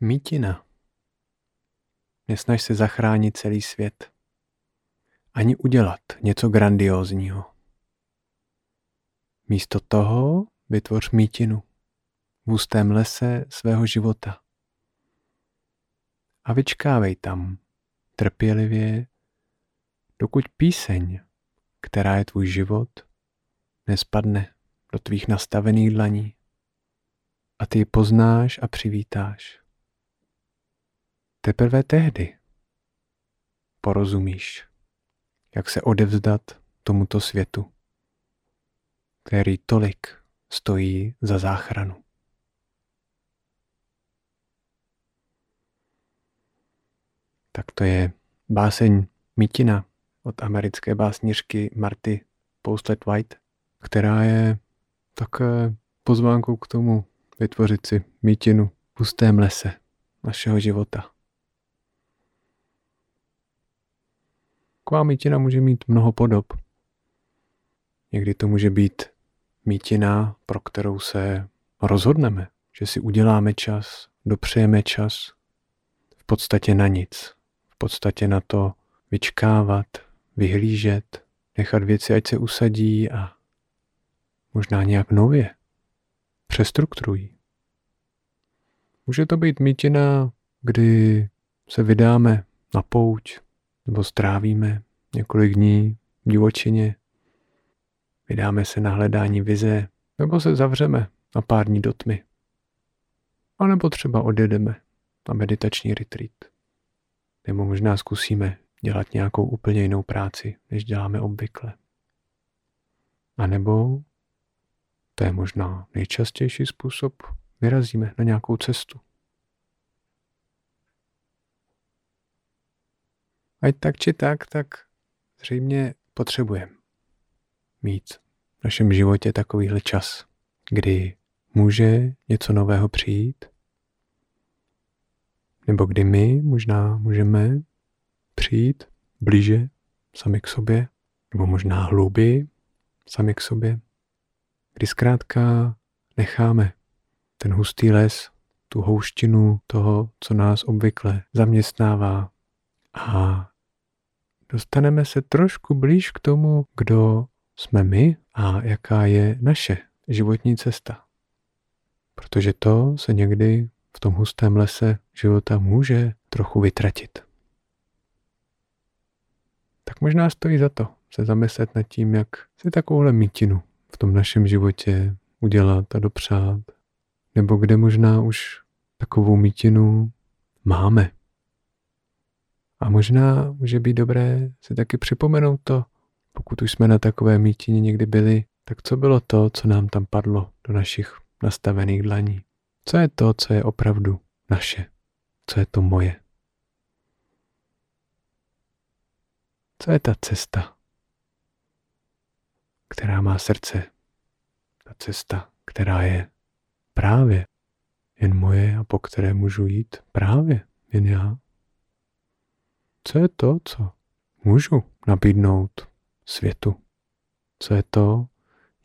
Mítina. Nesnaž se zachránit celý svět. Ani udělat něco grandiózního. Místo toho vytvoř mítinu v ústém lese svého života. A vyčkávej tam trpělivě, dokud píseň, která je tvůj život, nespadne do tvých nastavených dlaní a ty ji poznáš a přivítáš. Teprve tehdy porozumíš, jak se odevzdat tomuto světu, který tolik stojí za záchranu. Tak to je báseň Mítina od americké básnířky Marty Postlet White, která je také pozvánkou k tomu vytvořit si mítinu v pustém lese našeho života. Taková mítina může mít mnoho podob. Někdy to může být mítina, pro kterou se rozhodneme, že si uděláme čas, dopřejeme čas, v podstatě na nic. V podstatě na to vyčkávat, vyhlížet, nechat věci, ať se usadí a možná nějak nově přestrukturují. Může to být mítina, kdy se vydáme na pouť nebo strávíme několik dní v divočině, vydáme se na hledání vize nebo se zavřeme na pár dní do tmy. A nebo třeba odjedeme na meditační retreat. Nebo možná zkusíme dělat nějakou úplně jinou práci, než děláme obvykle. A nebo, to je možná nejčastější způsob, vyrazíme na nějakou cestu. Ať tak či tak, tak zřejmě potřebujeme mít v našem životě takovýhle čas, kdy může něco nového přijít, nebo kdy my možná můžeme přijít blíže sami k sobě, nebo možná hlouběji sami k sobě, kdy zkrátka necháme ten hustý les, tu houštinu toho, co nás obvykle zaměstnává a dostaneme se trošku blíž k tomu, kdo jsme my a jaká je naše životní cesta. Protože to se někdy v tom hustém lese života může trochu vytratit. Tak možná stojí za to se zamyslet nad tím, jak si takovouhle mítinu v tom našem životě udělat a dopřát. Nebo kde možná už takovou mítinu máme. A možná může být dobré si taky připomenout to, pokud už jsme na takové mítině někdy byli, tak co bylo to, co nám tam padlo do našich nastavených dlaní? Co je to, co je opravdu naše? Co je to moje? Co je ta cesta, která má srdce? Ta cesta, která je právě jen moje a po které můžu jít právě jen já. Co je to, co můžu nabídnout světu? Co je to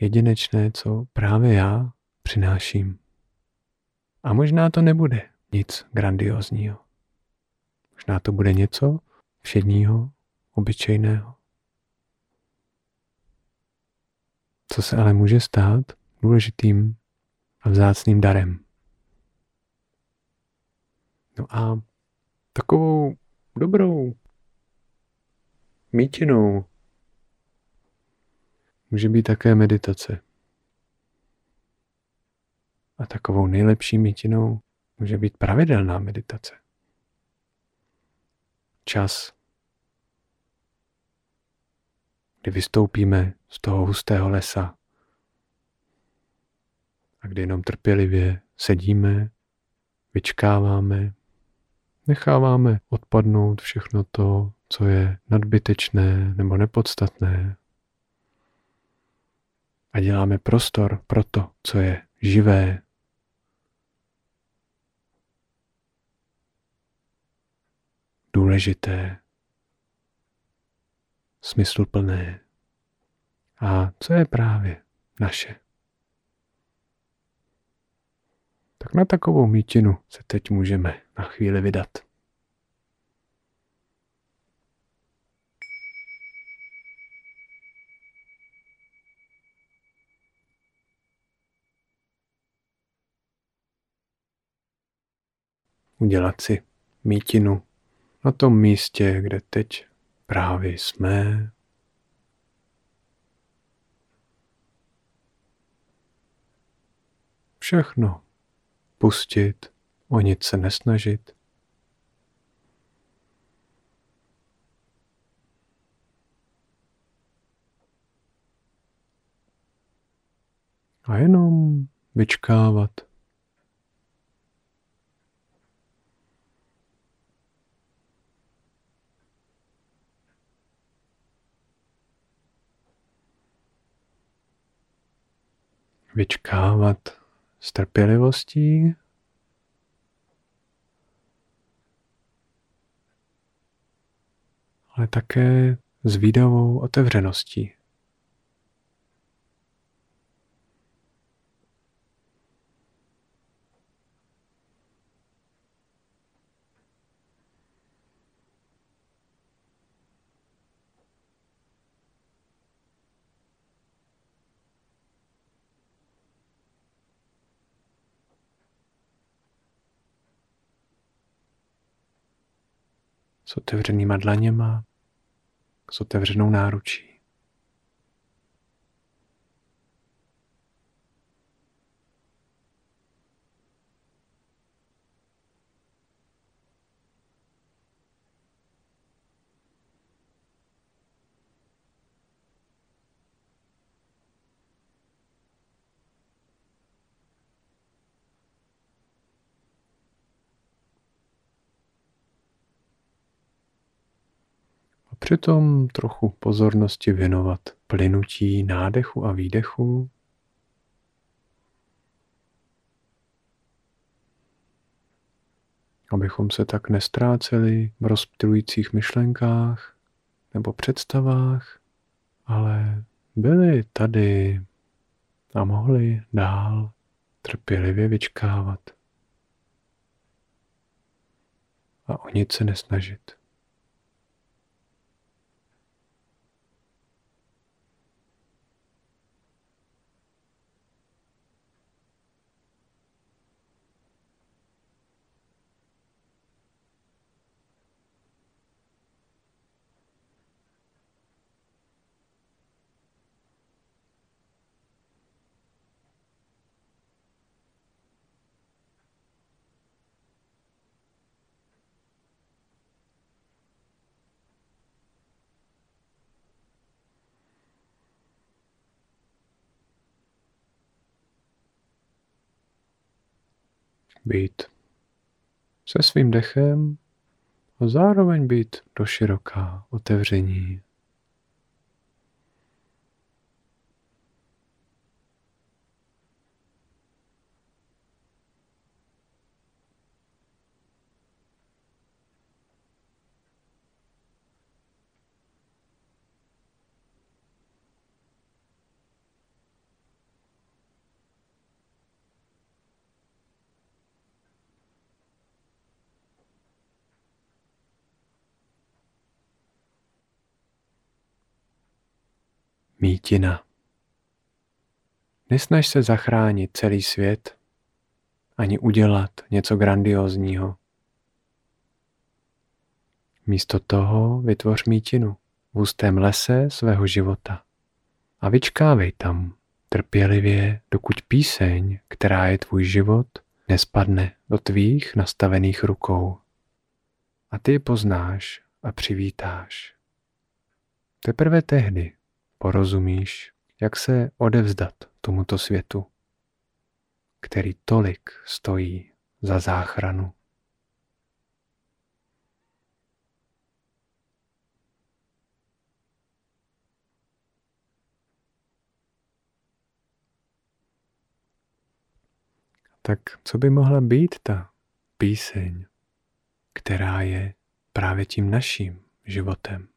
jedinečné, co právě já přináším? A možná to nebude nic grandiozního. Možná to bude něco všedního, obyčejného. Co se ale může stát důležitým a vzácným darem. No a takovou dobrou mítinou může být také meditace. A takovou nejlepší mítinou může být pravidelná meditace. Čas, kdy vystoupíme z toho hustého lesa a kdy jenom trpělivě sedíme, vyčkáváme, necháváme odpadnout všechno to, co je nadbytečné nebo nepodstatné. A děláme prostor pro to, co je živé. Důležité, smysluplné a co je právě naše. Tak na takovou mítinu se teď můžeme na chvíli vydat. Udělat si mítinu na tom místě, kde teď právě jsme. Všechno pustit, o nic se nesnažit. A jenom vyčkávat. Vyčkávat s trpělivostí. Ale také s výdavou otevřeností. s otevřenýma dlaněma, s otevřenou náručí. Přitom trochu pozornosti věnovat plynutí nádechu a výdechu. Abychom se tak nestráceli v rozptilujících myšlenkách nebo představách, ale byli tady a mohli dál trpělivě vyčkávat a o nic se nesnažit. Být se svým dechem a zároveň být doširoká otevření. Mítina. Nesnaž se zachránit celý svět, ani udělat něco grandiozního. Místo toho vytvoř mítinu v hustém lese svého života a vyčkávej tam trpělivě, dokud píseň, která je tvůj život, nespadne do tvých nastavených rukou. A ty ji poznáš a přivítáš. Teprve tehdy porozumíš, jak se odevzdat tomuto světu, který tolik stojí za záchranu. Tak co by mohla být ta píseň, která je právě tím naším životem?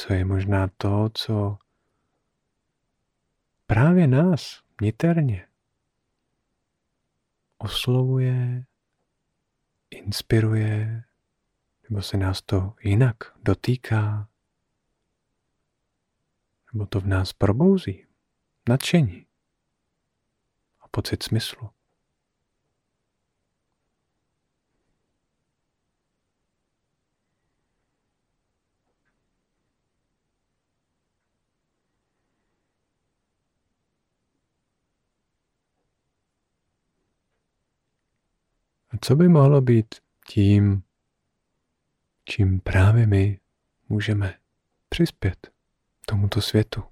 Co je možná to, co právě nás niterně oslovuje, inspiruje, nebo se nás to jinak dotýká, nebo to v nás probouzí nadšení a pocit smyslu. Co by mohlo být tím, čím právě my můžeme přispět tomuto světu?